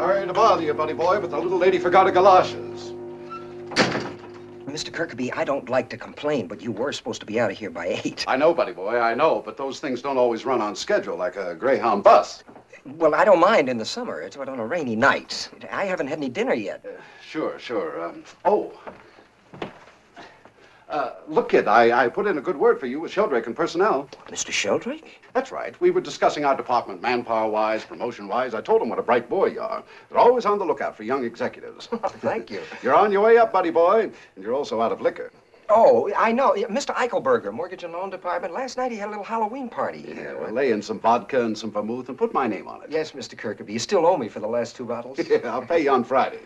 Sorry to bother you, buddy boy, but the little lady forgot her galoshes. Mr. Kirkeby, I don't like to complain, but you were supposed to be out of here by 8. I know, buddy boy, I know, but those things don't always run on schedule like a Greyhound bus. Well, I don't mind in the summer. It's but on a rainy night. I haven't had any dinner yet. Uh, sure, sure. Um, oh. Uh, look, kid, I, I put in a good word for you with Sheldrake and personnel. Mr. Sheldrake? That's right. We were discussing our department, manpower-wise, promotion-wise. I told him what a bright boy you are. They're always on the lookout for young executives. Thank you. You're on your way up, buddy boy, and you're also out of liquor. Oh, I know. Mr. Eichelberger, Mortgage and Loan Department. Last night he had a little Halloween party. Yeah, well, lay in some vodka and some vermouth and put my name on it. Yes, Mr. Kirkeby. You still owe me for the last two bottles? yeah, I'll pay you on Friday.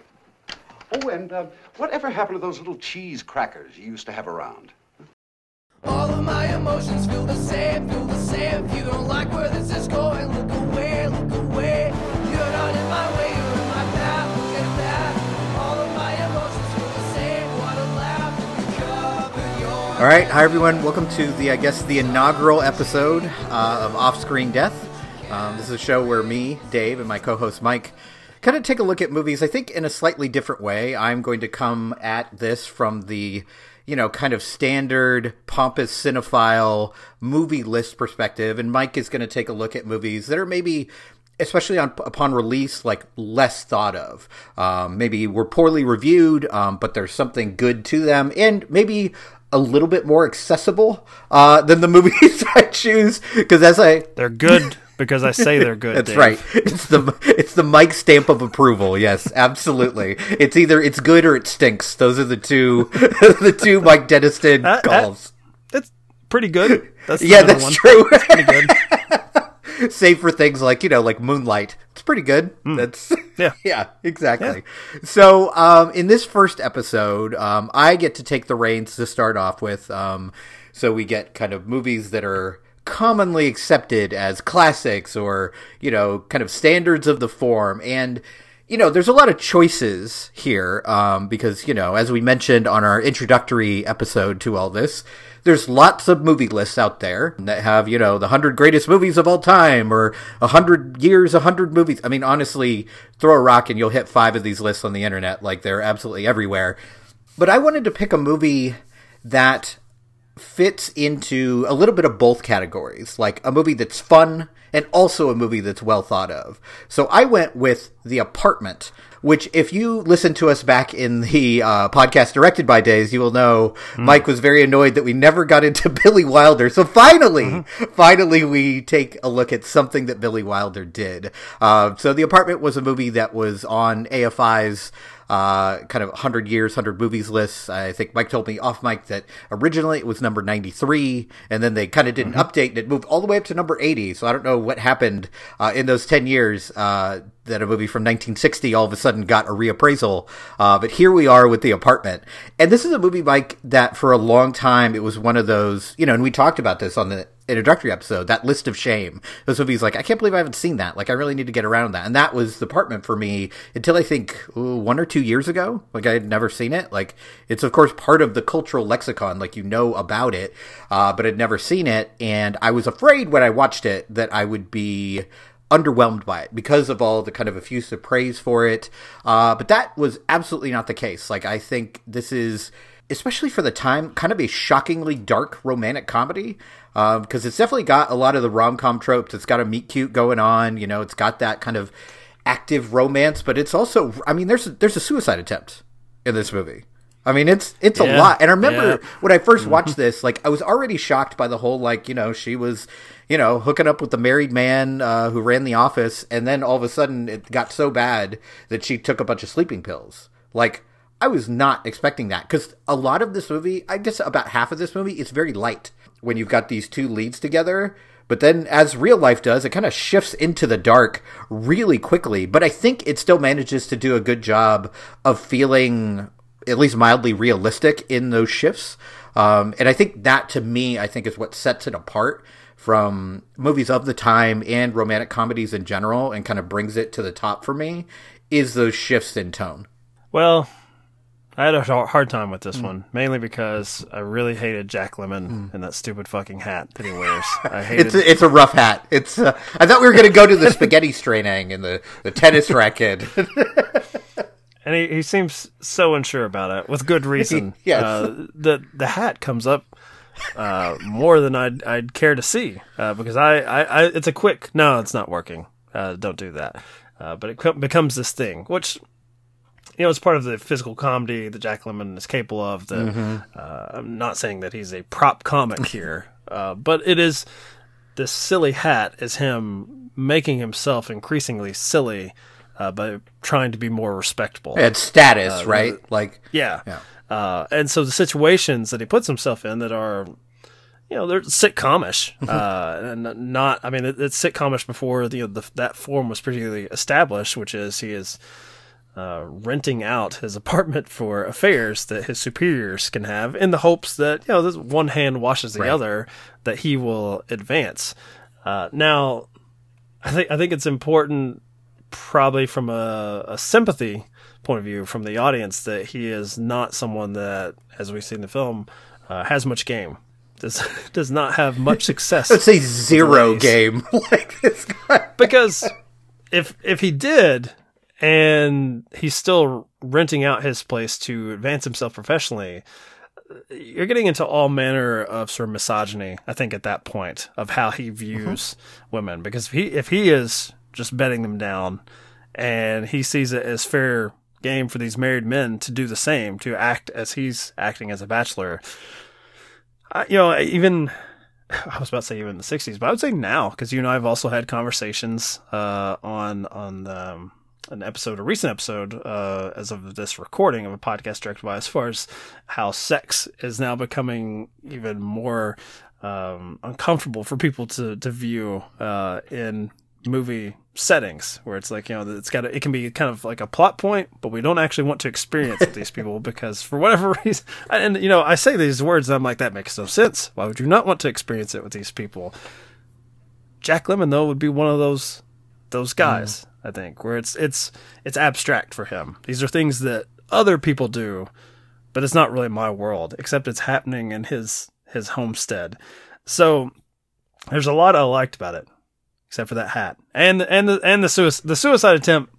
Oh, and uh, whatever happened to those little cheese crackers you used to have around? All of my emotions feel the same, feel the same. If you don't like where this is going, look away, look away. You're not in my way, you're in my path, look at that. All of my emotions feel the same. What a laugh, your All right, hi everyone. Welcome to the, I guess, the inaugural episode uh, of Off Screen Death. Um, this is a show where me, Dave, and my co-host Mike kind of take a look at movies. I think in a slightly different way. I'm going to come at this from the you know, kind of standard pompous cinephile movie list perspective, and Mike is going to take a look at movies that are maybe especially on, upon release, like less thought of. Um, maybe were poorly reviewed, um, but there's something good to them, and maybe a little bit more accessible uh, than the movies I choose. Because as I, they're good because I say they're good. That's Dave. right. It's the it's the Mike stamp of approval. Yes, absolutely. it's either it's good or it stinks. Those are the two the two Mike Deniston uh, calls. that's pretty good. That's yeah, that's one. true. That's pretty good. Save for things like you know, like Moonlight. It's pretty good. Mm. That's yeah, yeah, exactly. Yeah. So, um, in this first episode, um, I get to take the reins to start off with. Um, so we get kind of movies that are commonly accepted as classics or, you know, kind of standards of the form. And, you know, there's a lot of choices here um, because, you know, as we mentioned on our introductory episode to all this, there's lots of movie lists out there that have, you know, the 100 greatest movies of all time or 100 years, 100 movies. I mean, honestly, throw a rock and you'll hit five of these lists on the internet. Like, they're absolutely everywhere. But I wanted to pick a movie that fits into a little bit of both categories, like a movie that's fun and also a movie that's well thought of. So I went with The Apartment, which if you listen to us back in the uh, podcast directed by Days, you will know mm. Mike was very annoyed that we never got into Billy Wilder. So finally, mm-hmm. finally we take a look at something that Billy Wilder did. Uh, so The Apartment was a movie that was on AFI's uh, kind of 100 years, 100 movies lists. I think Mike told me off mic that originally it was number 93, and then they kind of did an mm-hmm. update and it moved all the way up to number 80. So I don't know what happened uh, in those 10 years uh, that a movie from 1960 all of a sudden got a reappraisal. Uh, but here we are with The Apartment. And this is a movie, Mike, that for a long time it was one of those, you know, and we talked about this on the introductory episode, that list of shame. Those movies, like, I can't believe I haven't seen that. Like, I really need to get around that. And that was the apartment for me until I think ooh, one or two years ago. Like, I had never seen it. Like, it's of course part of the cultural lexicon. Like, you know about it, uh, but I'd never seen it. And I was afraid when I watched it that I would be underwhelmed by it because of all the kind of effusive praise for it. Uh, but that was absolutely not the case. Like, I think this is especially for the time, kind of a shockingly dark romantic comedy. Because um, it's definitely got a lot of the rom com tropes. It's got a meet cute going on. You know, it's got that kind of active romance, but it's also, I mean, there's a, there's a suicide attempt in this movie. I mean, it's it's yeah, a lot. And I remember yeah. when I first watched mm-hmm. this, like I was already shocked by the whole like you know she was you know hooking up with the married man uh, who ran the office, and then all of a sudden it got so bad that she took a bunch of sleeping pills. Like I was not expecting that because a lot of this movie, I guess about half of this movie, is very light when you've got these two leads together. But then, as real life does, it kind of shifts into the dark really quickly. But I think it still manages to do a good job of feeling at least mildly realistic in those shifts. Um, and I think that, to me, I think is what sets it apart from movies of the time and romantic comedies in general, and kind of brings it to the top for me. Is those shifts in tone? Well, I had a hard time with this one, mainly because I really hated Jack Lemmon and that stupid fucking hat that he wears. I hated. It's a, it's a rough hat. It's. Uh, I thought we were going to go to the spaghetti straining and the, the tennis racket. and he, he seems so unsure about it with good reason. Yes. Uh, the the hat comes up uh, more than I'd I'd care to see uh, because I, I, I it's a quick no, it's not working. Uh, don't do that. Uh, but it co- becomes this thing, which you know, it's part of the physical comedy that Jack Lemmon is capable of. That uh, I'm not saying that he's a prop comic here, uh, but it is this silly hat is him making himself increasingly silly uh, by trying to be more respectable. and status, right? Like, Yeah. Yeah. Uh, and so the situations that he puts himself in that are, you know, they're sitcomish, uh, and not. I mean, it, it's sitcomish before the, the that form was particularly established, which is he is uh, renting out his apartment for affairs that his superiors can have, in the hopes that you know, this one hand washes the Right. other, that he will advance. Uh, now, I think I think it's important, probably from a, a sympathy point of view from the audience, that he is not someone that, as we see in the film, uh, has much game. Does does not have much success. let's say zero game. like this guy. because if if he did and he's still renting out his place to advance himself professionally you're getting into all manner of sort of misogyny i think at that point of how he views women. Because if he if he is just betting them down and he sees it as fair game for these married men to do the same to act as he's acting as a bachelor I, you know even I was about to say even in the '60s, but I would say now because you and I have also had conversations uh, on on um, an episode, a recent episode, uh, as of this recording of a podcast directed by, as far as how sex is now becoming even more um, uncomfortable for people to to view uh, in movie settings where it's like you know it's got it can be kind of like a plot point but we don't actually want to experience with these people because for whatever reason and you know I say these words and I'm like that makes no sense. Why would you not want to experience it with these people? Jack Lemmon though would be one of those those guys I think where it's it's it's abstract for him these are things that other people do but it's not really my world except it's happening in his his homestead so there's a lot I liked about it except for that hat and and the and the suicide the suicide attempt.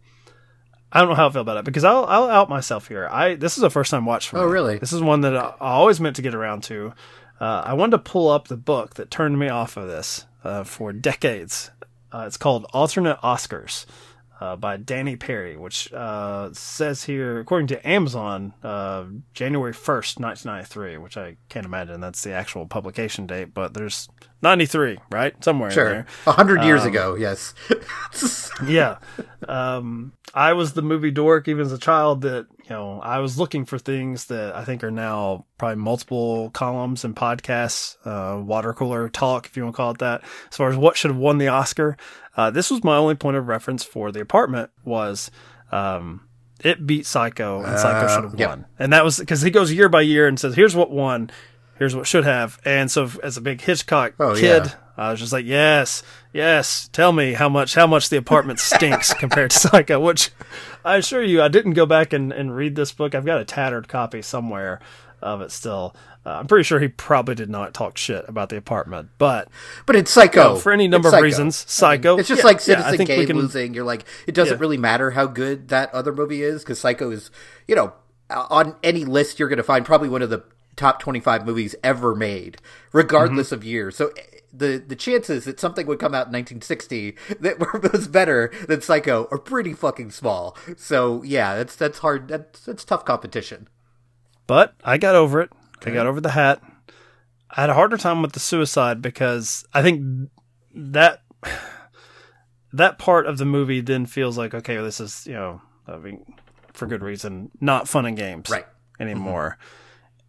I don't know how I feel about it because I'll I'll out myself here. I this is a first time watch for me. Oh, really? This is one that I, I always meant to get around to. Uh, I wanted to pull up the book that turned me off of this uh, for decades. Uh, it's called Alternate Oscars uh, by Danny Peary, which uh, says here, according to Amazon, uh, January 1st, 1993, which I can't imagine that's the actual publication date, but there's 93, right? Somewhere in Sure. there. A hundred years Um, ago, yes. yeah. Um, I was the movie dork even as a child that, you know, I was looking for things that I think are now probably multiple columns and podcasts, uh, water cooler talk, if you want to call it that, as far as what should have won the Oscar. Uh, this was my only point of reference for the apartment was, um, it beat Psycho and Psycho should have yeah. won. And that was because he goes year by year and says, here's what won, here's what should have. And so as a big Hitchcock Oh, kid, yeah. I was just like, yes, yes. Tell me how much how much the apartment stinks compared to Psycho. Which I assure you, I didn't go back and, and read this book. I've got a tattered copy somewhere of it still. Uh, I'm pretty sure he probably did not talk shit about the apartment, but But it's psycho. you know, for any number of Psycho. reasons, Psycho. It's just yeah, like Citizen I we Kane can, losing. You're like, it doesn't Yeah. really matter how good that other movie is because Psycho is, you know, on any list you're going to find probably one of the top 25 movies ever made, regardless Mm-hmm. of year. So the the chances that something would come out in 1960 that was better than Psycho are pretty fucking small. So yeah, that's that's hard. That's that's tough competition. But I got over it. I got over the hat. I had a harder time with the suicide because I think that that part of the movie then feels like okay, this is you know, I mean, for good reason, not fun and games Right. anymore. Mm-hmm.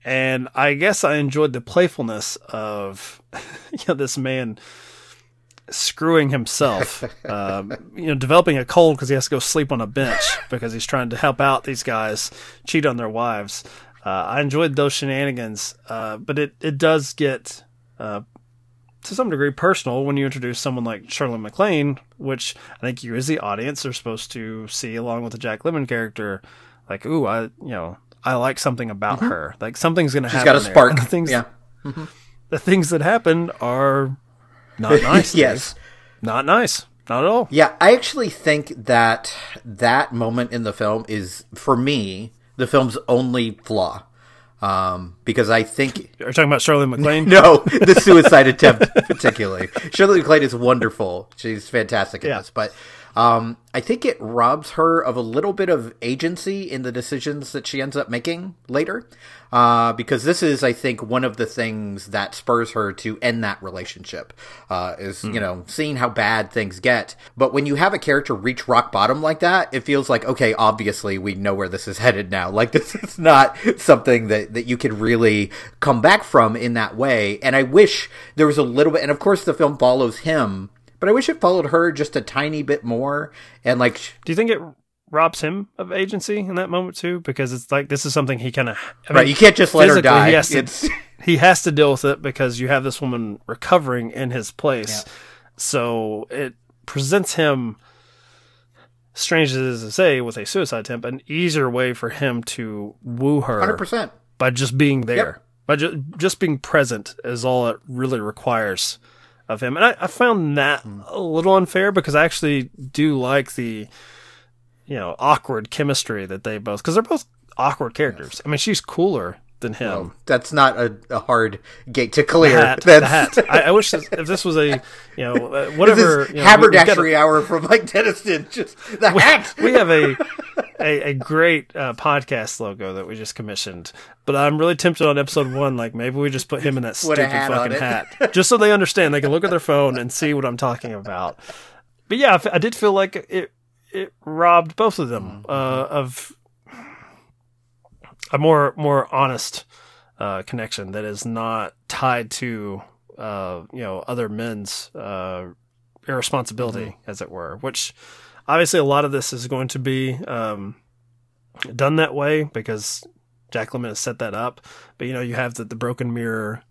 And I guess I enjoyed the playfulness of you know this man screwing himself, um, you know, developing a cold because he has to go sleep on a bench because he's trying to help out these guys cheat on their wives. Uh, I enjoyed those shenanigans, uh, but it, it does get uh, to some degree personal when you introduce someone like Shirley MacLaine, which I think you as the audience are supposed to see along with the Jack Lemmon character. Like, ooh, I you know I like something about her. Like something's gonna Mm-hmm. She's happen. got a there. spark. The things, yeah. the things that happen are not nice. Yes. Dave. not nice. Not at all. Yeah, I actually think that that moment in the film is, for me, the film's only flaw. Um, because I think Are you talking about Shirley MacLaine? no, the suicide attempt particularly. Shirley MacLaine is wonderful; she's fantastic in Yeah. this. But um, I think it robs her of a little bit of agency in the decisions that she ends up making later. Uh, because this is, I think, one of the things that spurs her to end that relationship. Uh, is you know seeing how bad things get. But when you have a character reach rock bottom like that, it feels like okay, obviously we know where this is headed now. Like this is not something that that you could really come back from in that way. And I wish there was a little bit. And of course, the film follows him, but I wish it followed her just a tiny bit more. And like, Do you think it robs him of agency in that moment too? Because it's like this is something he kind of right, you can't just let her die. He has, to, It's he has to deal with it because you have this woman recovering in his place. So it presents him, strange as it is to say, with a suicide attempt, an easier way for him to woo her hundred percent. by just being there. Yep. By ju- just being present is all it really requires of him. And I, I found that Hmm. a little unfair because I actually do like the, you know, awkward chemistry that they both, because they're both awkward characters. I mean, she's cooler than him. That's not a, a hard gate to clear. hat, the hat. I, I wish this, if this was a, you know, uh, whatever. you know, we- haberdashery a- hour from Mike Denniston. Just the hat. we have a a, a great uh, podcast logo that we just commissioned, but I'm really tempted on episode one. Like maybe we just put him in that stupid hat fucking hat, just so they understand. They can look at their phone and see what I'm talking about. But yeah, I f- I did feel like it it robbed both of them Mm-hmm. uh, of a more more honest uh, connection that is not tied to uh, you know other men's uh, irresponsibility, Mm-hmm. as it were. Which obviously a lot of this is going to be um, done that way because Jack Lemmon has set that up. But you know, you have the, the broken mirror.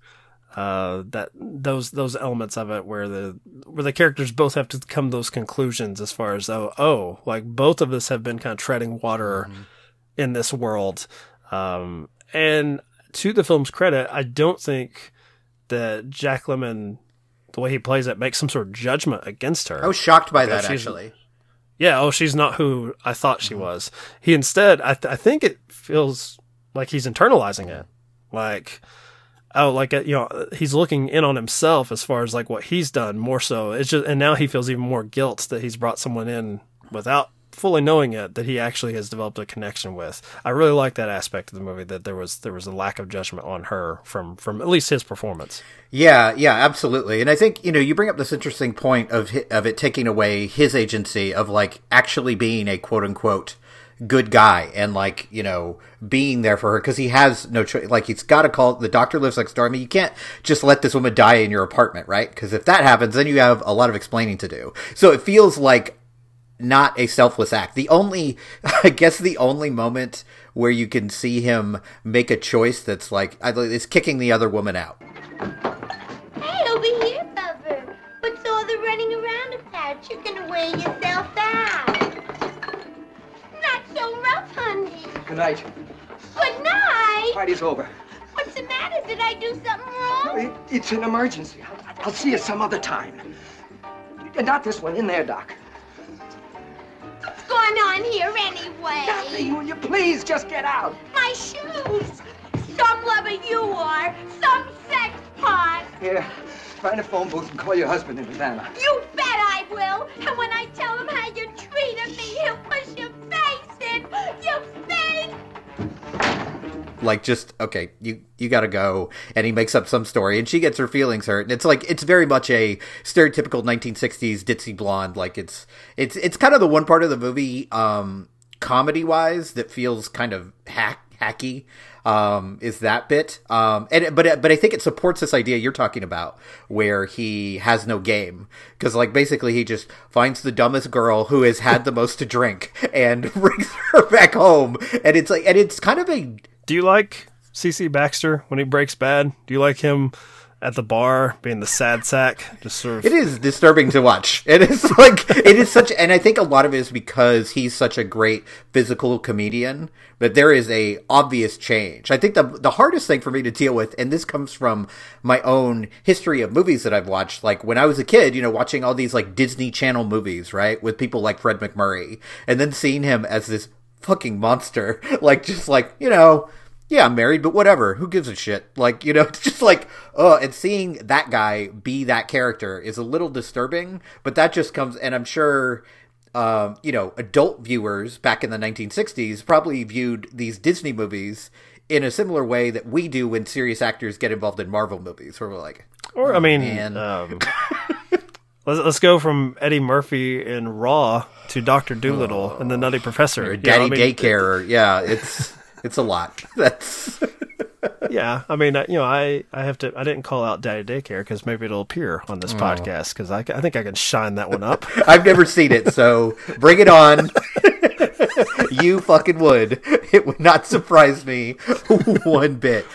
Uh, that those those elements of it where the where the characters both have to come to those conclusions as far as oh oh like both of us have been kind of treading water in this world um, and to the film's credit, I don't think that Jack Lemmon, the way he plays it, makes some sort of judgment against her. I was shocked by that actually. yeah, oh, she's not who I thought she was. He instead, I, th- I think it feels like he's internalizing it. Like, oh, like, uh, you know, he's looking in on himself as far as like what he's done more so. It's just, and now he feels even more guilt that he's brought someone in without fully knowing it that he actually has developed a connection with. I really like that aspect of the movie that there was there was a lack of judgment on her from from at least his performance. Yeah, yeah, absolutely. And I think you know you bring up this interesting point of of it taking away his agency of like actually being a quote unquote good guy and like you know being there for her because he has no choice. Like he's got to call. The doctor lives next door. I mean, you can't just let this woman die in your apartment, right? Because if that happens, then you have a lot of explaining to do. So it feels like not a selfless act. The only, I guess, the only moment where you can see him make a choice that's like is kicking the other woman out. Hey, over here, Bubba. What's all the running around about? You're gonna wear yourself out. Not so rough, honey. Good night. Good night. Party's over. What's the matter? Did I do something wrong? It- it's an emergency. I'll, I'll see you some other time. And not this one. In there, Doc. On here anyway? Nothing. Will you please just get out? My shoes. Some lover you are. Some sex pot. Here, find a phone booth and call your husband in Havana. You bet I will. And when I tell him how you treated me, he'll push your like just okay you you gotta go. And he makes up some story and she gets her feelings hurt and it's like it's very much a stereotypical 1960s ditzy blonde like it's it's it's kind of the one part of the movie um comedy wise that feels kind of hack hacky um is that bit. Um and but but i think it supports this idea you're talking about where he has no game. Because like basically he just finds the dumbest girl who has had the most to drink and brings her back home. And it's like and it's kind of a Do you like CC Baxter when he breaks bad? Do you like him at the bar, being the sad sack, just sort of. It is disturbing to watch. It is like it is such, and I think a lot of it is because he's such a great physical comedian. But there is a obvious change. I think the the hardest thing for me to deal with, and this comes from my own history of movies that I've watched. Like when I was a kid, you know, watching all these like Disney Channel movies, right, with people like Fred MacMurray, and then seeing him as this fucking monster, like just like you know yeah, I'm married, but whatever. Who gives a shit? Like, you know, it's just like, oh, and seeing that guy be that character is a little disturbing, but that just comes, and I'm sure, um, you know, adult viewers back in the 1960s probably viewed these Disney movies in a similar way that we do when serious actors get involved in Marvel movies, where we're like, Or I mean, um, let's let's go from Eddie Murphy in Raw to Doctor Dolittle and the Nutty Professor. or You know, Daddy I mean, Daycare, yeah, it's it's a lot. That's Yeah, I mean, I- you know, I I have to. I didn't call out Daddy Daycare because maybe it'll appear on Oh. this podcast because I, I think I can shine that one up. I've never seen it, so bring it on. you fucking would. It would not surprise me one bit.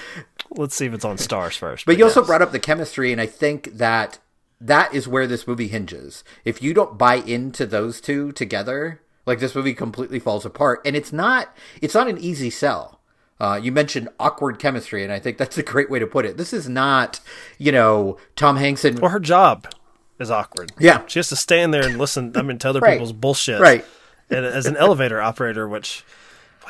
Let's see if it's on Starz first. But you also brought up the chemistry, and I think that that is where this movie hinges. If you don't buy into those two together, like this movie completely falls apart. And it's not it's not an easy sell. Uh, you mentioned awkward chemistry, and I think that's a great way to put it. This is not, you know, Tom Hanks and Well, her job is awkward. Yeah. she has to stand there and listen. I mean, to other Right. people's bullshit. Right. And as an elevator operator, which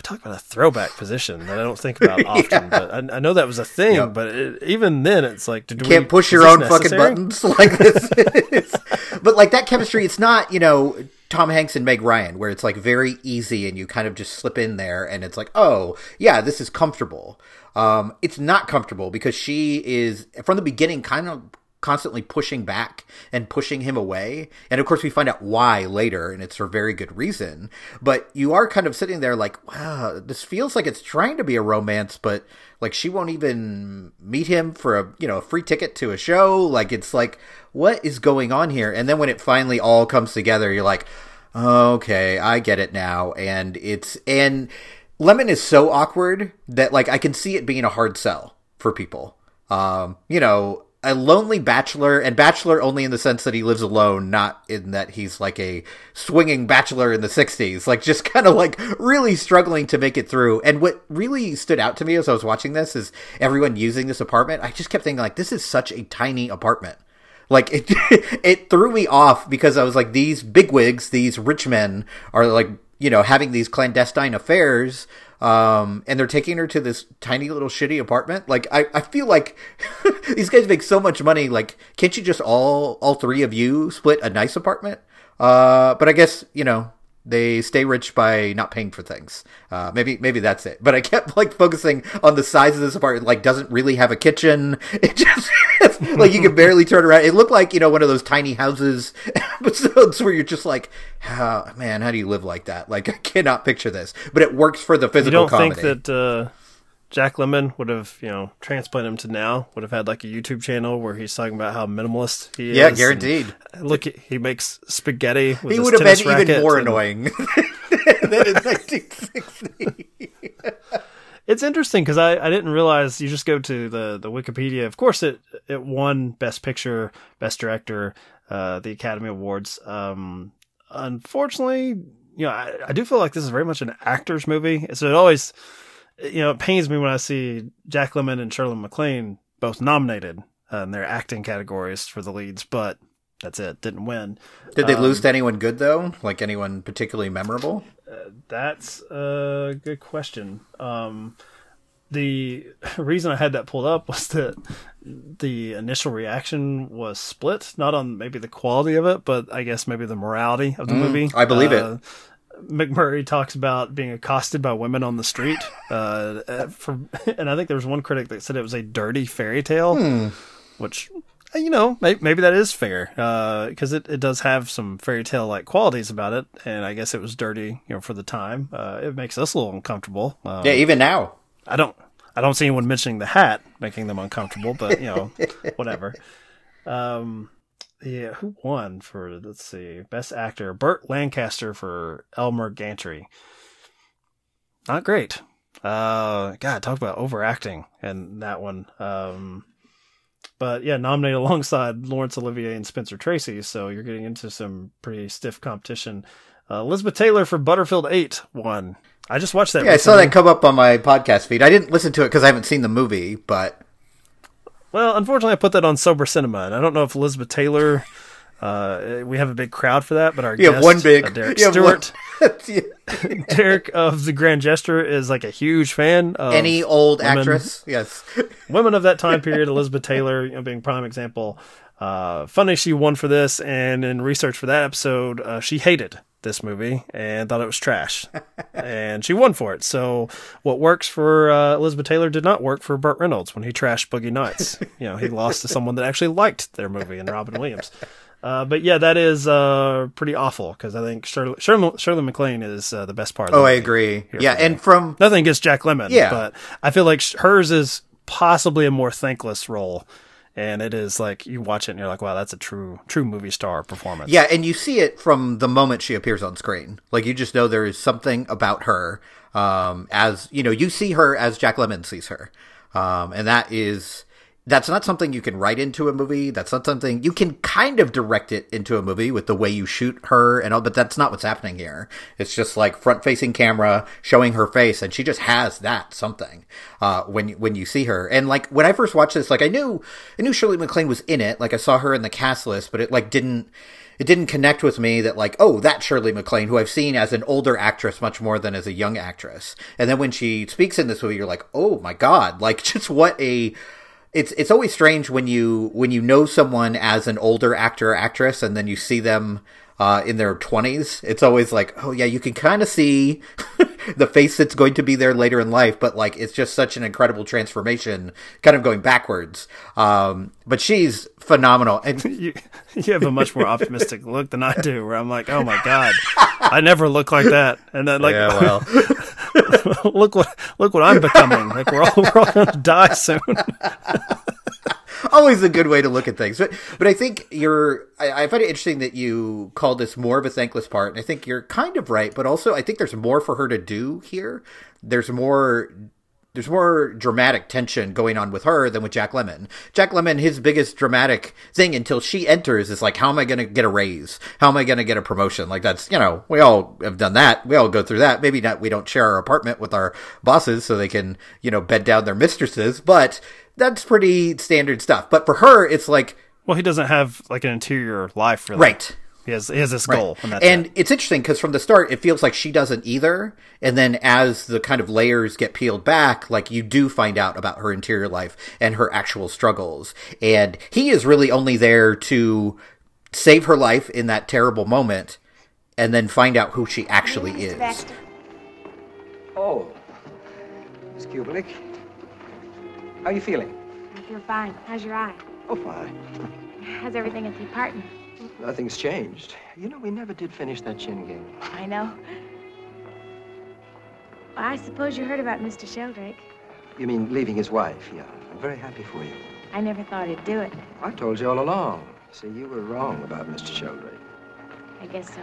I talk about a throwback position that I don't think about often, but I, I know that was a thing. Yep. But it, even then, it's like, do can't we, push your own fucking buttons like this. But like that chemistry, it's not, you know, Tom Hanks and Meg Ryan, where it's like very easy and you kind of just slip in there and it's like, oh, yeah, this is comfortable. Um, it's not comfortable because she is from the beginning kind of constantly pushing back and pushing him away. And of course, we find out why later, and it's for very good reason. But you are kind of sitting there like, wow, this feels like it's trying to be a romance, but like she won't even meet him for a you know a free ticket to a show. Like it's like, what is going on here? And then when it finally all comes together, you're like, okay, I get it now. And it's and Lemmon is so awkward that like I can see it being a hard sell for people. Um, you know, a lonely bachelor, and bachelor only in the sense that he lives alone, not in that he's like a swinging bachelor in the 60s, like just kind of like really struggling to make it through. And what really stood out to me as I was watching this is everyone using this apartment. I just kept thinking, like, this is such a tiny apartment. Like it, it threw me off because I was like, these bigwigs, these rich men are like, you know, having these clandestine affairs, um, and they're taking her to this tiny little shitty apartment. Like, I, I feel like these guys make so much money. Like, can't you just all, all three of you split a nice apartment? Uh, but I guess, you know, they stay rich by not paying for things. Uh, maybe maybe that's it. But I kept like focusing on the size of this apartment. Like doesn't really have a kitchen. It just it's, like you can barely turn around. It looked like you know one of those tiny houses episodes where you're just like, how man, how do you live like that? Like I cannot picture this. But it works for the You physical don't comedy. think that uh, Jack Lemmon would have, you know, transplanted him to now? Would have had like a YouTube channel where he's talking about how minimalist he is. yeah, guaranteed. Look, he makes spaghetti. With He would have been even more and- annoying than in 1960. It's interesting because I, I didn't realize you just go to the, the Wikipedia. Of course, it it won Best Picture, Best Director, uh, the Academy Awards. Um, unfortunately, you know, I, I do feel like this is very much an actor's movie. So it always, you know, it pains me when I see Jack Lemmon and Shirley MacLaine both nominated uh, in their acting categories for the leads, but that's it. Didn't win. Did they Um, lose to anyone good though? Like anyone particularly memorable? That's a good question. Um, the reason I had that pulled up was that the initial reaction was split, not on maybe the quality of it, but I guess maybe the morality of the movie. Mm, I believe it. Uh, MacMurray talks about being accosted by women on the street. Uh, uh, for, and I think there was one critic that said it was a dirty fairy tale, Hmm. which uh, you know maybe, maybe that is fair because it, it does have some fairy tale like qualities about it, and I guess it was dirty, you know, for the time. Uh, it makes us a little uncomfortable. Um, Yeah, even now. I don't I don't see anyone mentioning the hat making them uncomfortable, but you know, whatever. Um yeah, who won for let's see, best actor? Burt Lancaster for Elmer Gantry. Not great. Uh God, talk about overacting and that one. Um But yeah, nominated alongside Laurence Olivier and Spencer Tracy. So you're getting into some pretty stiff competition. Uh, Elizabeth Taylor for Butterfield 8 won. I just watched that. Yeah, I saw that come up on my podcast feed. I didn't listen to it because I haven't seen the movie, but Well, unfortunately, I put that on Sober Cinema, and I don't know if Elizabeth Taylor. Uh, we have a big crowd for that, but our you have guest, one big. uh, Derek Stewart, one- Derek of the Grand Gesture is like a huge fan of Any old women- actress? Yes. women of that time period. Elizabeth Taylor, you know, being prime example. Uh, funny she won for this, and in research for that episode, uh, she hated this movie and thought it was trash, and she won for it. So what works for uh, Elizabeth Taylor did not work for Burt Reynolds when he trashed Boogie Nights. You know, he lost to someone that actually liked their movie, and Robin Williams. Uh, but yeah, that is uh, pretty awful because I think Shirley, Shirley, Shirley MacLaine is uh, the best part. Oh, I agree. Yeah, and me. from nothing against Jack Lemmon. Yeah. but I feel like hers is possibly a more thankless role, and it is like you watch it and you're like, wow, that's a true true movie star performance. Yeah, and you see it from the moment she appears on screen. Like you just know there is something about her. Um, as you know, you see her as Jack Lemmon sees her, um, and that is that's not something you can write into a movie. That's not something you can kind of direct it into a movie with the way you shoot her and all. But that's not what's happening here. It's just like front facing camera showing her face, and she just has that something uh, when when you see her. And like when I first watched this, like I knew I knew Shirley MacLaine was in it. Like I saw her in the cast list, but it like didn't it didn't connect with me that like oh that Shirley MacLaine who I've seen as an older actress much more than as a young actress and then when she speaks in this movie you're like oh my god like just what a it's it's always strange when you when you know someone as an older actor or actress and then you see them uh, in their 20s it's always like oh yeah you can kind of see the face that's going to be there later in life but like it's just such an incredible transformation kind of going backwards. Um, but she's phenomenal. And You, you have a much more optimistic look than I do, where I'm like, oh my god, I never look like that, and then like, yeah well look what look what I'm becoming. Like we're all we're all gonna die soon. always a good way to look at things. But but I think you're. I, I find it interesting that you call this more of a thankless part, and I think you're kind of right. But also, I think there's more for her to do here. There's more. There's more dramatic tension going on with her than with Jack Lemmon. Jack Lemmon, his biggest dramatic thing until she enters is like, how am I going to get a raise? How am I going to get a promotion? Like that's, you know, we all have done that. We all go through that. Maybe not, we don't share our apartment with our bosses so they can, you know, bed down their mistresses, but that's pretty standard stuff. But for her, it's like, Well, he doesn't have like an interior life, really. right. He has he has this Right. goal, and that's and it. it's interesting because from the start, it feels like she doesn't either. And then as the kind of layers get peeled back, like you do find out about her interior life and her actual struggles. And he is really only there to save her life in that terrible moment and then find out who she actually Mr. is. Baxter. Oh, Miss Kubelik. How are you feeling? I feel fine. How's your eye? Oh, fine. How's everything at the apartment? Nothing's changed. You know, we never did finish that chin game. I know. Well, I suppose you heard about Mr. Sheldrake. You mean leaving his wife? Yeah. I'm very happy for you. I never thought he'd do it. I told you all along. See, you were wrong about Mr. Sheldrake. I guess so.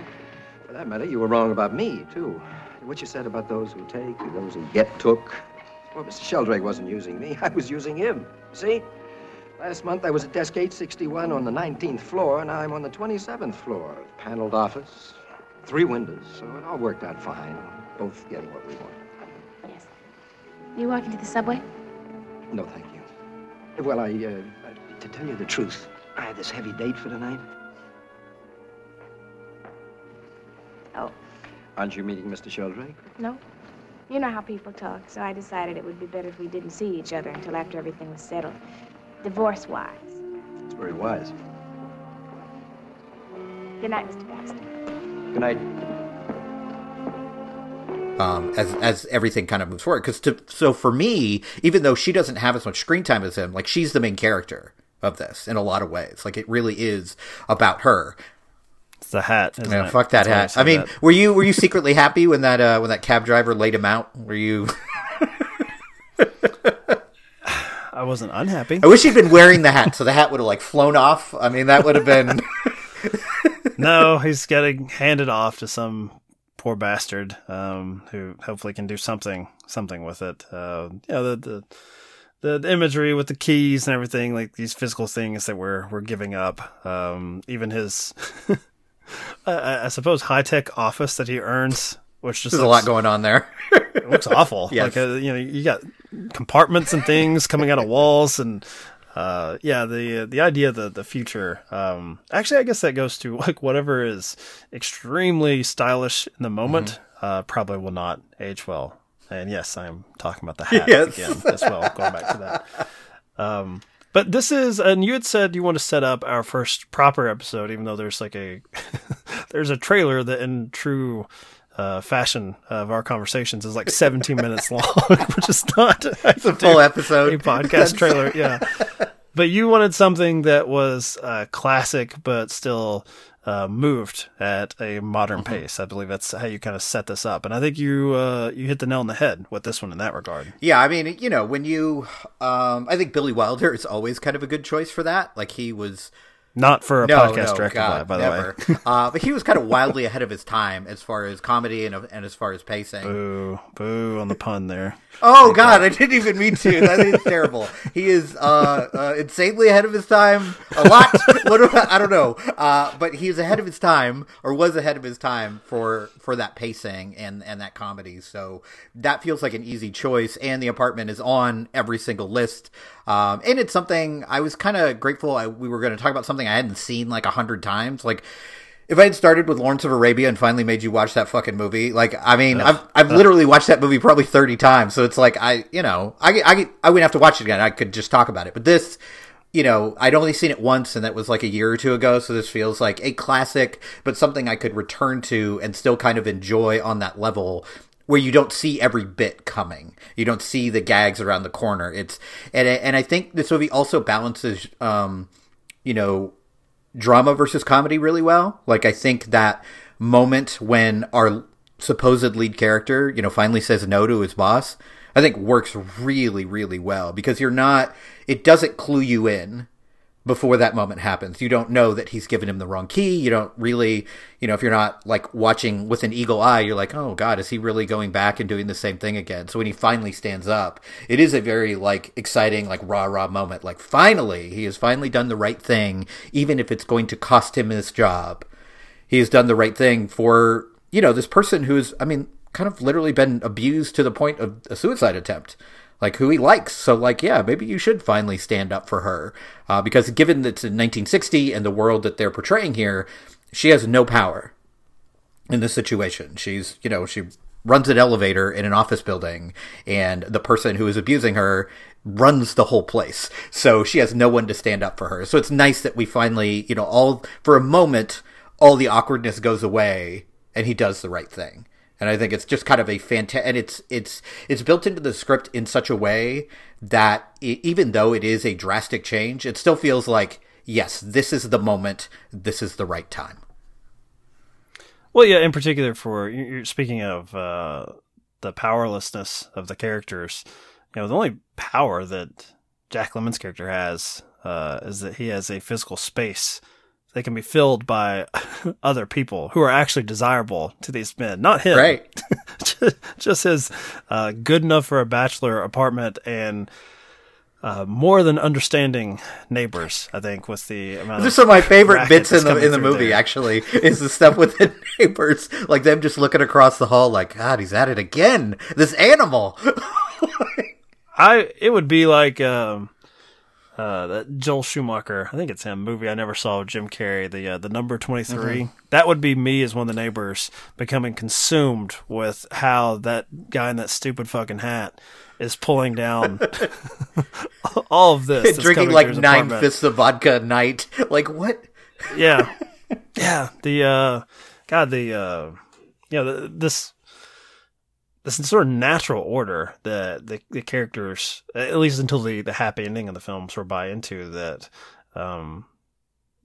For that matter, you were wrong about me, too. What you said about those who take and those who get took. Well, Mr. Sheldrake wasn't using me. I was using him. See? Last month, I was at desk 861 on the 19th floor, and I'm on the 27th floor. Paneled office, three windows, so it all worked out fine. Both getting what we want. Yes. You walking to the subway? No, thank you. Well, I, uh, uh, to tell you the truth, I had this heavy date for tonight. Oh, Aren't you meeting Mr. Sheldrake? no. You know how people talk, so I decided it would be better if we didn't see each other until after everything was settled. Divorce wise. It's very wise. Good night, Mr. Baxter. Good night. um, as as everything kind of moves forward. Because so for me, even though she doesn't have as much screen time as him, like she's the main character of this in a lot of ways. Like it really is about her. It's the hat. Isn't Yeah, it? fuck that That's hat. why I mean, that. were you were you secretly happy when that uh, when that cab driver laid him out? Were you? I wasn't unhappy. I wish he'd been wearing the hat, so the hat would have like flown off. I mean, that would have been. no, he's getting handed off to some poor bastard um, who hopefully can do something something with it. Uh, you know, the, the the, imagery with the keys and everything, like these physical things that we're we're giving up. Um, even his, I, I suppose, high tech office that he earns, which just There's a lot going on there. it looks awful. Yes. Like uh, you know, you got compartments and things coming out of walls, and uh, yeah, the the idea of the the future. Um, actually, I guess that goes to like whatever is extremely stylish in the moment. Mm-hmm. Uh, probably will not age well. And yes, I'm talking about the hat Yes. again as well. Going back to that. Um, but this is, and you had said you want to set up our first proper episode, even though there's like a there's a trailer that in true uh, fashion of our conversations is like 17 minutes long, which is not It's a full episode. a podcast trailer. Yeah. But you wanted something that was uh, classic, but still uh, moved at a modern Mm-hmm. pace. I believe that's how you kind of set this up, and I think you uh, you hit the nail on the head with this one in that regard. Yeah, I mean, you know, when you, um, I think Billy Wilder is always kind of a good choice for that. Like he was Not for a no, podcast no, directed God, by, by never. the way. uh, but he was kind of wildly ahead of his time as far as comedy and and as far as pacing. Boo, boo on the pun there. Oh God, I didn't even mean to. That is terrible. He is uh, uh, insanely ahead of his time. A lot. what do I, don't know. Uh, but he's ahead of his time, or was ahead of his time for for that pacing and and that comedy. So that feels like an easy choice. And the apartment is on every single list. Um, and it's something I was kind of grateful. I, we were going to talk about something I hadn't seen like a hundred times, like. If I had started with Lawrence of Arabia and finally made you watch that fucking movie, like I mean, I've I've literally watched that movie probably thirty times, so it's like I you know I I I wouldn't have to watch it again. I could just talk about it. But this, you know, I'd only seen it once, and that was like a year or two ago. So this feels like a classic, but something I could return to and still kind of enjoy on that level where you don't see every bit coming. You don't see the gags around the corner. It's and and I think this movie also balances, um, you know, drama versus comedy really well. Like I think that moment when our supposed lead character, you know, finally says no to his boss, I think works really, really well because you're not. It doesn't clue you in before that moment happens. You don't know that he's given him the wrong key. You don't really, you know, if you're not like watching with an eagle eye, you're like, oh God, is he really going back and doing the same thing again? So when he finally stands up, it is a very like exciting, like rah rah moment. Like finally, he has finally done the right thing, even if it's going to cost him his job. He has done the right thing for, you know, this person who's, I mean, kind of literally been abused to the point of a suicide attempt like who he likes. So like, yeah, maybe you should finally stand up for her uh, because given that it's in 1960 and the world that they're portraying here, she has no power in this situation. She's you know she runs an elevator in an office building, and the person who is abusing her runs the whole place. So she has no one to stand up for her. So it's nice that we finally you know all for a moment all the awkwardness goes away and he does the right thing and I think it's just kind of a fantastic, and it's it's it's built into the script in such a way that e even though it is a drastic change, it still feels like yes, this is the moment, this is the right time. Well, yeah, in particular for you- you're speaking of uh, the powerlessness of the characters. You know, the only power that Jack Lemmon's character has uh, is that he has a physical space that can be filled by other people who are actually desirable to these men, not him. Right? Just his uh, good enough for a bachelor apartment and. Uh, more than understanding neighbors, I think, with the amount These are some of my favorite bits in the in the movie. there. Actually, is the stuff with the neighbors, like them just looking across the hall, like God, he's at it again. This animal. I it would be like um uh that Joel Schumacher, I think it's him movie I never saw Jim Carrey, the uh, the number 23. That would be me as one of the neighbors becoming consumed with how that guy in that stupid fucking hat is pulling down all of this. Drinking like nine apartment. fists of vodka a night. Like what? Yeah. Yeah, the uh god the uh you know the, this this sort of natural order that the, the characters at least until the the happy ending of the film sort of buy into that um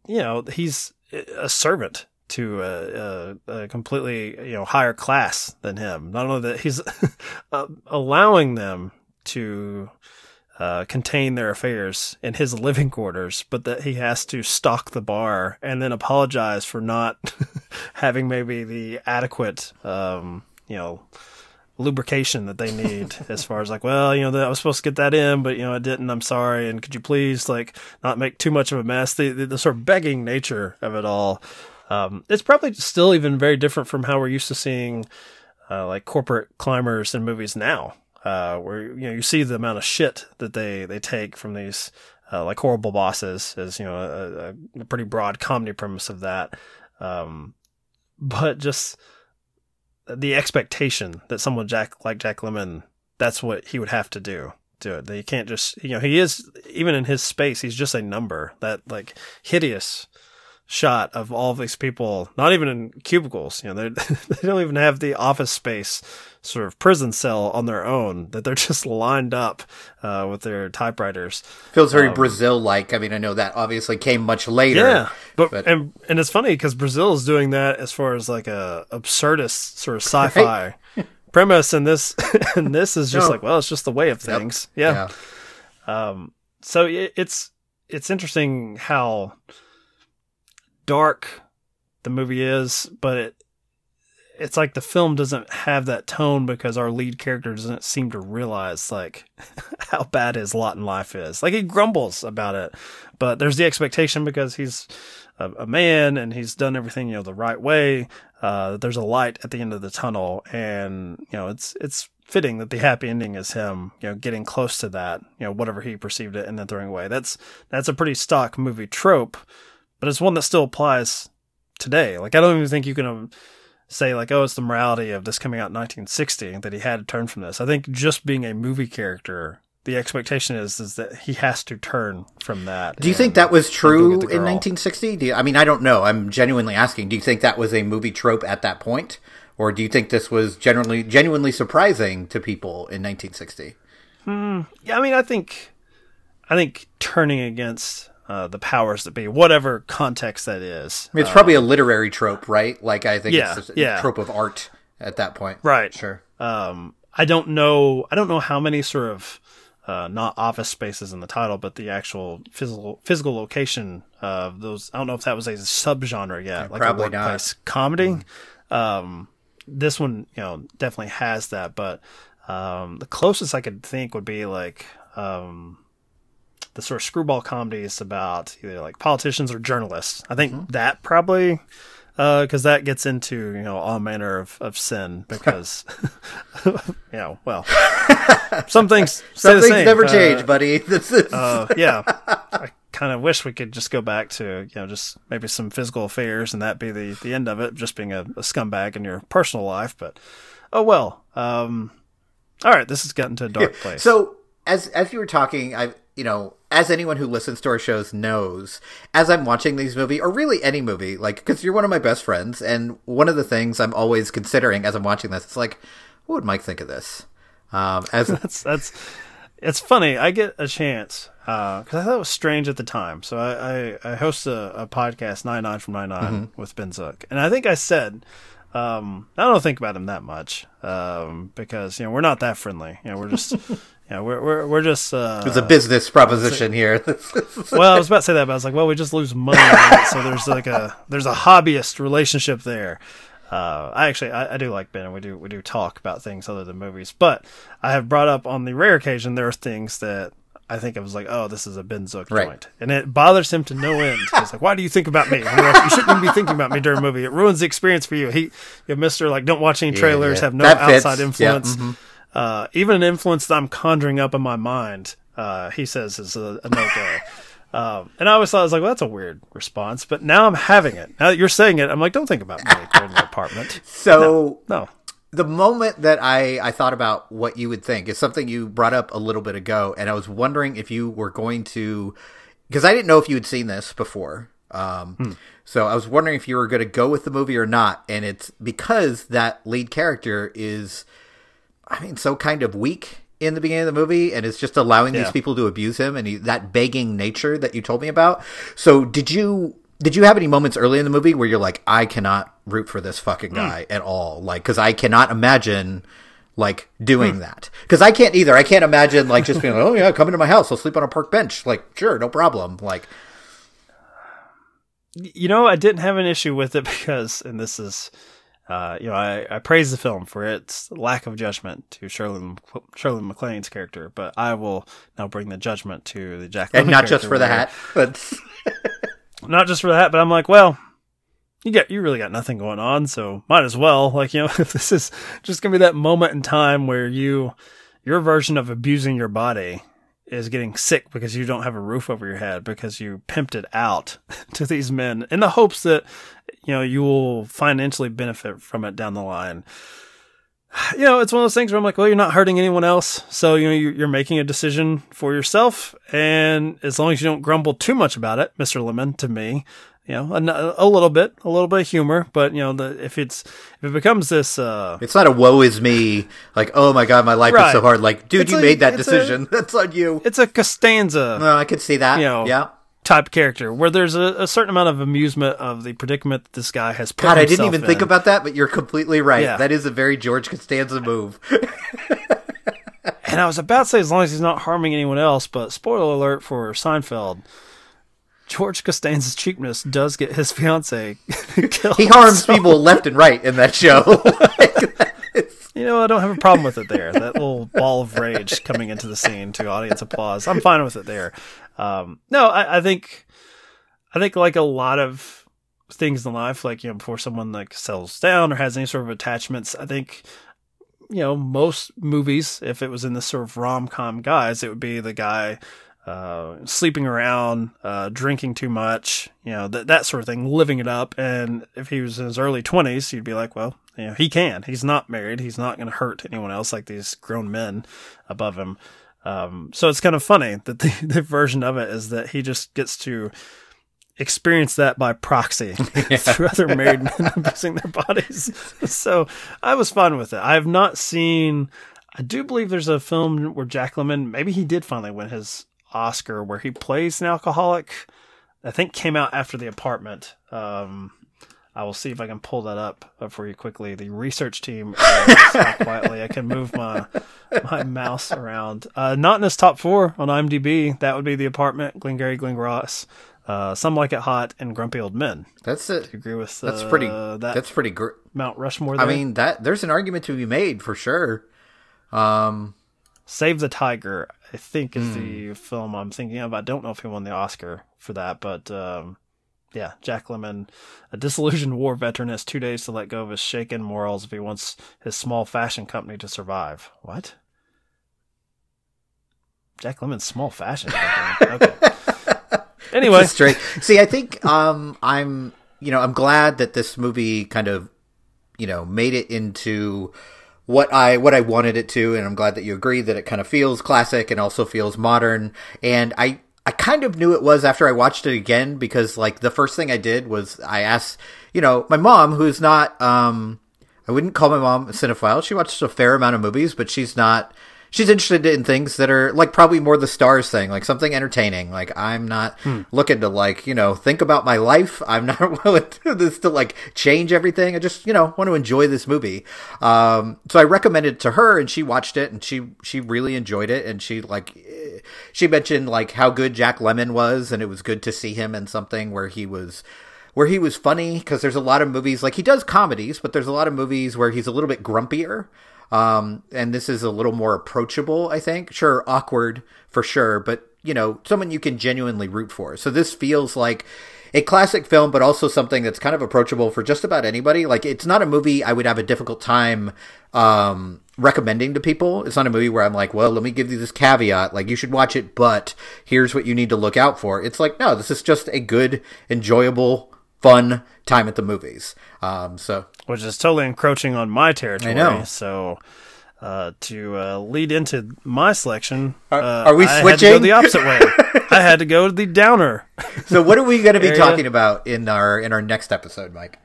you know he's a servant to a, a, a completely you know higher class than him. Not only that he's allowing them to uh, contain their affairs in his living quarters, but that he has to stock the bar and then apologize for not having maybe the adequate, um, you know, lubrication that they need as far as like, well, you know, that I was supposed to get that in, but you know, I didn't. I'm sorry. And could you please like not make too much of a mess? The the, the sort of begging nature of it all. Um, it's probably still even very different from how we're used to seeing uh, like corporate climbers in movies now, uh, where you know you see the amount of shit that they they take from these uh, like horrible bosses is you know a, a pretty broad comedy premise of that. Um, but just the expectation that someone Jack like Jack Lemmon, that's what he would have to do. Do it. They can't just you know he is even in his space. He's just a number. That like hideous shot of all these people, not even in cubicles. You know, they don't even have the office space sort of prison cell on their own. That they're just lined up uh, with their typewriters. Feels very Brazil like. I mean, I know that obviously came much later. Yeah, but, but- and and it's funny because Brazil is doing that as far as like a absurdist sort of sci-fi premise, and this and this is just No. like well, it's just the way of things. Yeah. Um. So it, it's it's interesting how dark the movie is, but it it's like the film doesn't have that tone because our lead character doesn't seem to realize like how bad his lot in life is. Like he grumbles about it, but there's the expectation because he's a, a man and he's done everything you know the right way. Uh, there's a light at the end of the tunnel, and you know it's it's fitting that the happy ending is him, you know, getting close to that, you know, whatever he perceived it, and then throwing away. That's that's a pretty stock movie trope, but it's one that still applies today. Like I don't even think you can say like, oh, it's the morality of this coming out in 1960 that he had to turn from this. I think just being a movie character, the expectation is is that he has to turn from that. Do you think that was true in 1960? You, I mean, I don't know. I'm genuinely asking. Do you think that was a movie trope at that point, or do you think this was generally genuinely surprising to people in 1960? Hmm. Yeah, I mean, I think, I think turning against uh, the powers that be, whatever context that is, I mean, it's probably a literary trope, right? Like I think yeah, it's a yeah. trope of art at that point. Right. Sure. um, I don't know. I don't know how many sort of uh, not office spaces in the title, but the actual physical physical location of those. I don't know if that was a subgenre yet, like probably a not. workplace comedy. Um, this one, you know, definitely has that, but um, the closest I could think would be like um, the sort of screwball comedies about either like politicians or journalists. I think that probably because that gets into you know all manner of, of sin because you know well some things stay Some things same. never Uh, change, buddy. This is uh, yeah, I kind of wish we could just go back to you know just maybe some physical affairs and that be the the end of it, just being a, a scumbag in your personal life. But oh well. Um, all right, this has gotten to a dark place. So as as you were talking, I you know, as anyone who listens to our shows knows, as I'm watching these movie or really any movie, like because you're one of my best friends, and one of the things I'm always considering as I'm watching this, it's like, what would Mike think of this? Um, as that's that's it's funny. I get a chance because I thought it was strange at the time. So I I, I host a, a podcast nine nine from nine with Ben Zook, and I think I said. Um, I don't think about him that much um, because you know we're not that friendly. You know we're just you know we're we're we're just uh, it's a business proposition here. well, I was about to say that, but I was like, well, we just lose money on it, so there's like a there's a hobbyist relationship there. Uh, I actually I, I do like Ben, and we do we do talk about things other than movies, but I have brought up on the rare occasion there are things that I think I was like, oh, this is a Ben Zook Right. joint, and it bothers him to no end. He's like, why do you think about me? Like, you shouldn't even be thinking about me during a movie. It ruins the experience for you. He, you Mister like, don't watch any trailers, yeah. have no That fits. outside Yeah, influence. Uh, even an influence that I'm conjuring up in my mind, uh, he says is a, a no go. Um, and I always thought I was like, well, that's a weird response, but now I'm having it. Now that you're saying it, I'm like, don't think about me during the apartment. so No, the moment that I, I thought about what you would think is something you brought up a little bit ago, and I was wondering if you were going to, because I didn't know if you had seen this before. Um, So I was wondering if you were going to go with the movie or not, and it's because that lead character is, I mean, so kind of weak in the beginning of the movie, and it's just allowing these people to abuse him, and he, that begging nature that you told me about. So did you? Did you have any moments early in the movie where you're like, I cannot root for this fucking mm. guy at all? Like, because I cannot imagine like doing mm. that. Because I can't either. I can't imagine like just being like, oh yeah, come into my house, I'll sleep on a park bench. Like, sure, no problem. Like, you know, I didn't have an issue with it because, and this is Uh, you know, I, I praise the film for its lack of judgment to Shirley Shirley MacLaine's character, but I will now bring the judgment to the Jack. and Lemmon not just for the hat, but not just for that, but I'm like, well, you got you really got nothing going on, so might as well. Like, you know, if this is just gonna be that moment in time where you your version of abusing your body is getting sick because you don't have a roof over your head because you pimped it out to these men in the hopes that you know you will financially benefit from it down the line. You know, it's one of those things where I'm like, well, you're not hurting anyone else, so you know you're making a decision for yourself, and as long as you don't grumble too much about it, Mister Lemmon, to me, you know, a, a little bit, a little bit of humor, but you know, the, if it's if it becomes this, uh, it's not a woe is me. Like, oh my god, my life is so hard. Like, dude, It's you a- made that it's a- decision. That's on you. it's a Costanza No, I could see that. You know, yeah. type character where there's a, a certain amount of amusement of the predicament that this guy has put God, I didn't even think about that, but you're completely right. Yeah. That is a very George Costanza move. And I was about to say, as long as he's not harming anyone else, but spoiler alert for Seinfeld. George Costanza's cheapness does get his fiance killed. he harms So, people left and right in that show. You know, I don't have a problem with it there. That little ball of rage coming into the scene to audience applause. I'm fine with it there. Um, no, I, I think, I think like a lot of things in life, like, you know, before someone like settles down or has any sort of attachments, I think, you know, most movies, if it was in this sort of rom com guise, it would be the guy, uh, sleeping around, uh, drinking too much, you know, that, that sort of thing, living it up. And if he was in his early twenties, you'd be like, well, you know, he can, he's not married. He's not going to hurt anyone else like these grown men above him. Um, so it's kind of funny that the, the version of it is that he just gets to experience that by proxy through other married men abusing their bodies. So I was fun with it. I have not seen. I do believe there's a film where Jack Lemmon, maybe he did finally win his Oscar, where he plays an alcoholic. I think came out after The Apartment. Um, I will see if I can pull that up uh, for you quickly. The research team, uh, quietly I can move my my mouse around. Uh, not in this top four on IMDb. That would be The Apartment, Glengarry Glen Ross, uh, Some Like It Hot, and Grumpy Old Men. that's it. You agree with That's uh, pretty. that That's pretty. Gr- Mount Rushmore? I mean, that there's an argument to be made for sure. Um, Save the Tiger, I think, is Hmm. the film I'm thinking of. I don't know if he won the Oscar for that, but um, yeah, Jack Lemmon, a disillusioned war veteran, has two days to let go of his shaken morals if he wants his small fashion company to survive. What? Jack Lemmon's small fashion company. Okay. Anyway, straight. See, I think um, I'm, you know, I'm glad that this movie kind of, you know, made it into what I what I wanted it to, and I'm glad that you agree that it kind of feels classic and also feels modern. And I I kind of knew it was after I watched it again because like the first thing I did was I asked, you know, my mom who's not um I wouldn't call my mom a cinephile. She watches a fair amount of movies, but she's not. She's interested in things that are like probably more the Starz thing, like something entertaining. Like I'm not looking to like you know think about my life. I'm not willing to this to like change everything. I just you know want to enjoy this movie. Um, so I recommended it to her, and she watched it, and she she really enjoyed it, and she like eh, she mentioned like how good Jack Lemmon was, and it was good to see him in something where he was where he was funny because there's a lot of movies like he does comedies, but there's a lot of movies where he's a little bit grumpier. Um, and this is a little more approachable, I think. Sure, awkward for sure, but you know, someone you can genuinely root for. So this feels like a classic film, but also something that's kind of approachable for just about anybody. Like it's not a movie I would have a difficult time um, recommending to people. It's not a movie where I'm like, well, let me give you this caveat, like you should watch it, but here's what you need to look out for. It's like, no, this is just a good, enjoyable, fun time at the movies. Um, so which is totally encroaching on my territory. I know. So uh, to uh, lead into my selection, Are- uh, are we I had to go the opposite way. I had to go to the downer. So what are we going to be Area. talking about in our in our next episode, Mike?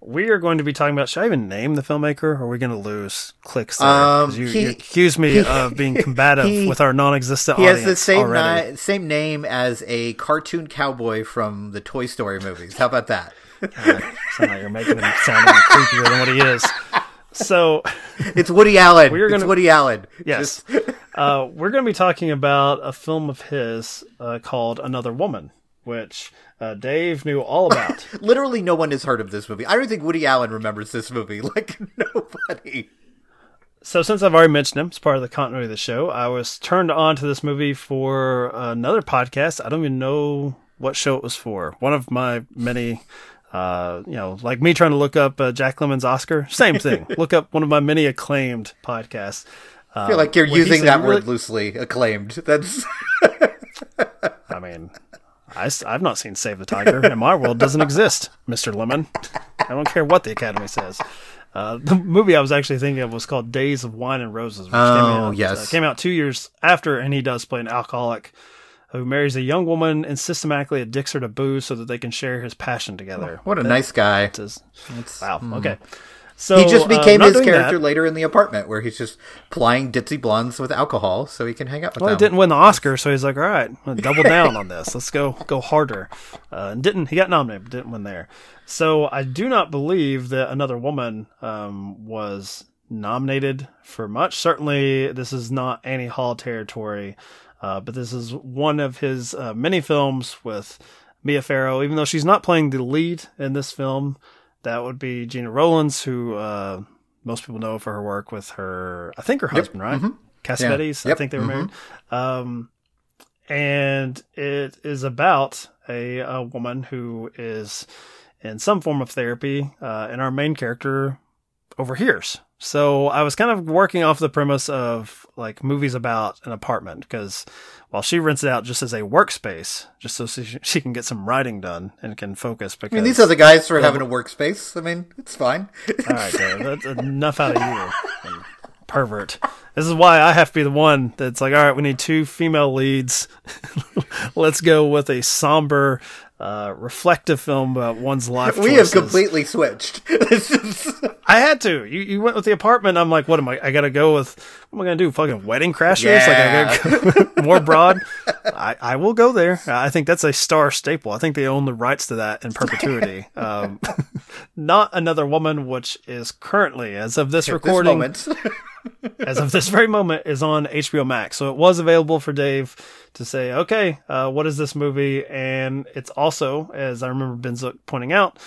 We are going to be talking about. Should I even name the filmmaker, or are we going to lose clicks? There? Um, you, he- you accuse me he- of being combative he- with our non-existent He audience has the same ni- same name as a cartoon cowboy from the Toy Story movies. How about that? God, somehow you're making him sound even creepier than what he is. So, It's Woody Allen. We are gonna- Woody Allen. yes, Just- uh, we're going to be talking about a film of his uh, called Another Woman, which uh, Dave knew all about. Literally, no one has heard of this movie. I don't think Woody Allen remembers this movie. Like nobody. so, since I've already mentioned him as part of the continuity of the show, I was turned on to this movie for another podcast. I don't even know what show it was for. One of my many. Uh, you know, like me trying to look up uh, Jack Lemmon's Oscar, same thing. look up one of my many acclaimed podcasts. I feel like you're using that really- word loosely. Acclaimed. That's I mean, I, have not seen Save the Tiger, and my world doesn't exist, Mr. Lemon. I don't care what the Academy says. Uh, the movie I was actually thinking of was called Days of Wine and Roses, which came Oh, out, yes. uh, came out two years after, and he does play an alcoholic who marries a young woman and systematically addicts her to booze so that they can share his passion together. what a nice guy. That is- wow. Okay. So He just uh, became not his character that. later in the apartment, where he's just plying ditzy blondes with alcohol so he can hang out with them. Well, he didn't win the Oscar, so he's like, "All right, double down on this. Let's go, go harder." Uh, and didn't he got nominated, but didn't win there. So I do not believe that another woman um, was nominated for much. Certainly, this is not Annie Hall territory, uh, but this is one of his uh, many films with Mia Farrow. Even though she's not playing the lead in this film, that would be Gena Rowlands, who uh, most people know for her work with her, I think her husband, right? Cassavetes. I Yep. think they were married. Um, and it is about a, a woman who is in some form of therapy, uh, and our main character overhears. So I was kind of working off the premise of like movies about an apartment because while she rents it out just as a workspace, just so she, she can get some writing done and can focus. Because I mean, these the guys for having a workspace. I mean, it's fine. all right, Dave, that's enough out of you, pervert. This is why I have to be the one that's like, all right, we need two female leads. Let's go with a somber, uh, reflective film about one's life. we have completely switched. I had to. You you went with the apartment. I'm like, what am I? I gotta go with. What am I gonna do? Fucking wedding crashers? Like I gotta go more broad. I I will go there. I think that's a Starz staple. I think they own the rights to that in perpetuity. Um, not another woman, which is currently, as of this This recording, moment. as of this very moment, is on HBO Max. So it was available for Dave to say, okay, uh, what is this movie? And it's also, as I remember Ben Zook pointing out,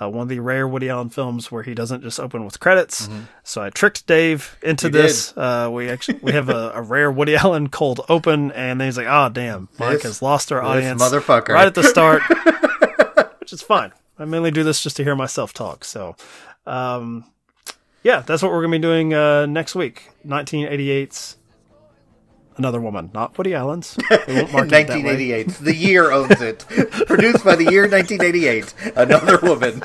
uh, one of the rare Woody Allen films where he doesn't just open with credits. So I tricked Dave into Mm-hmm. You this. Uh, we actually we have a, a rare Woody Allen cold open, and then he's like, "Oh damn, Mike This- has lost our audience motherfucker." right at the start," which is fine. I mainly do this just to hear myself talk. So. Um, yeah, that's what we're going to be doing uh, next week. 1988's Another Woman, not Woody Allen's. We won't market it that way. 1988. The year owns it. Produced by the year 1988. Another woman.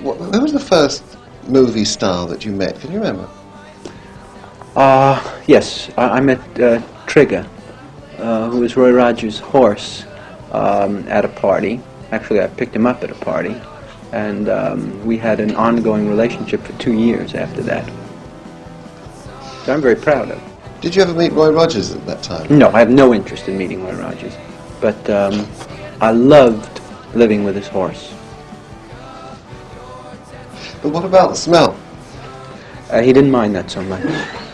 What, who was the first movie star that you met? Can you remember? Uh, yes, I, I met uh, Trigger, uh, who was Roy Rogers' horse, um, at a party. Actually, I picked him up at a party, and um, we had an ongoing relationship for two years after that. So I'm very proud of. Did you ever meet Roy Rogers at that time? No, I have no interest in meeting Roy Rogers, but um, I loved living with his horse. But what about the smell? Uh, he didn't mind that so much.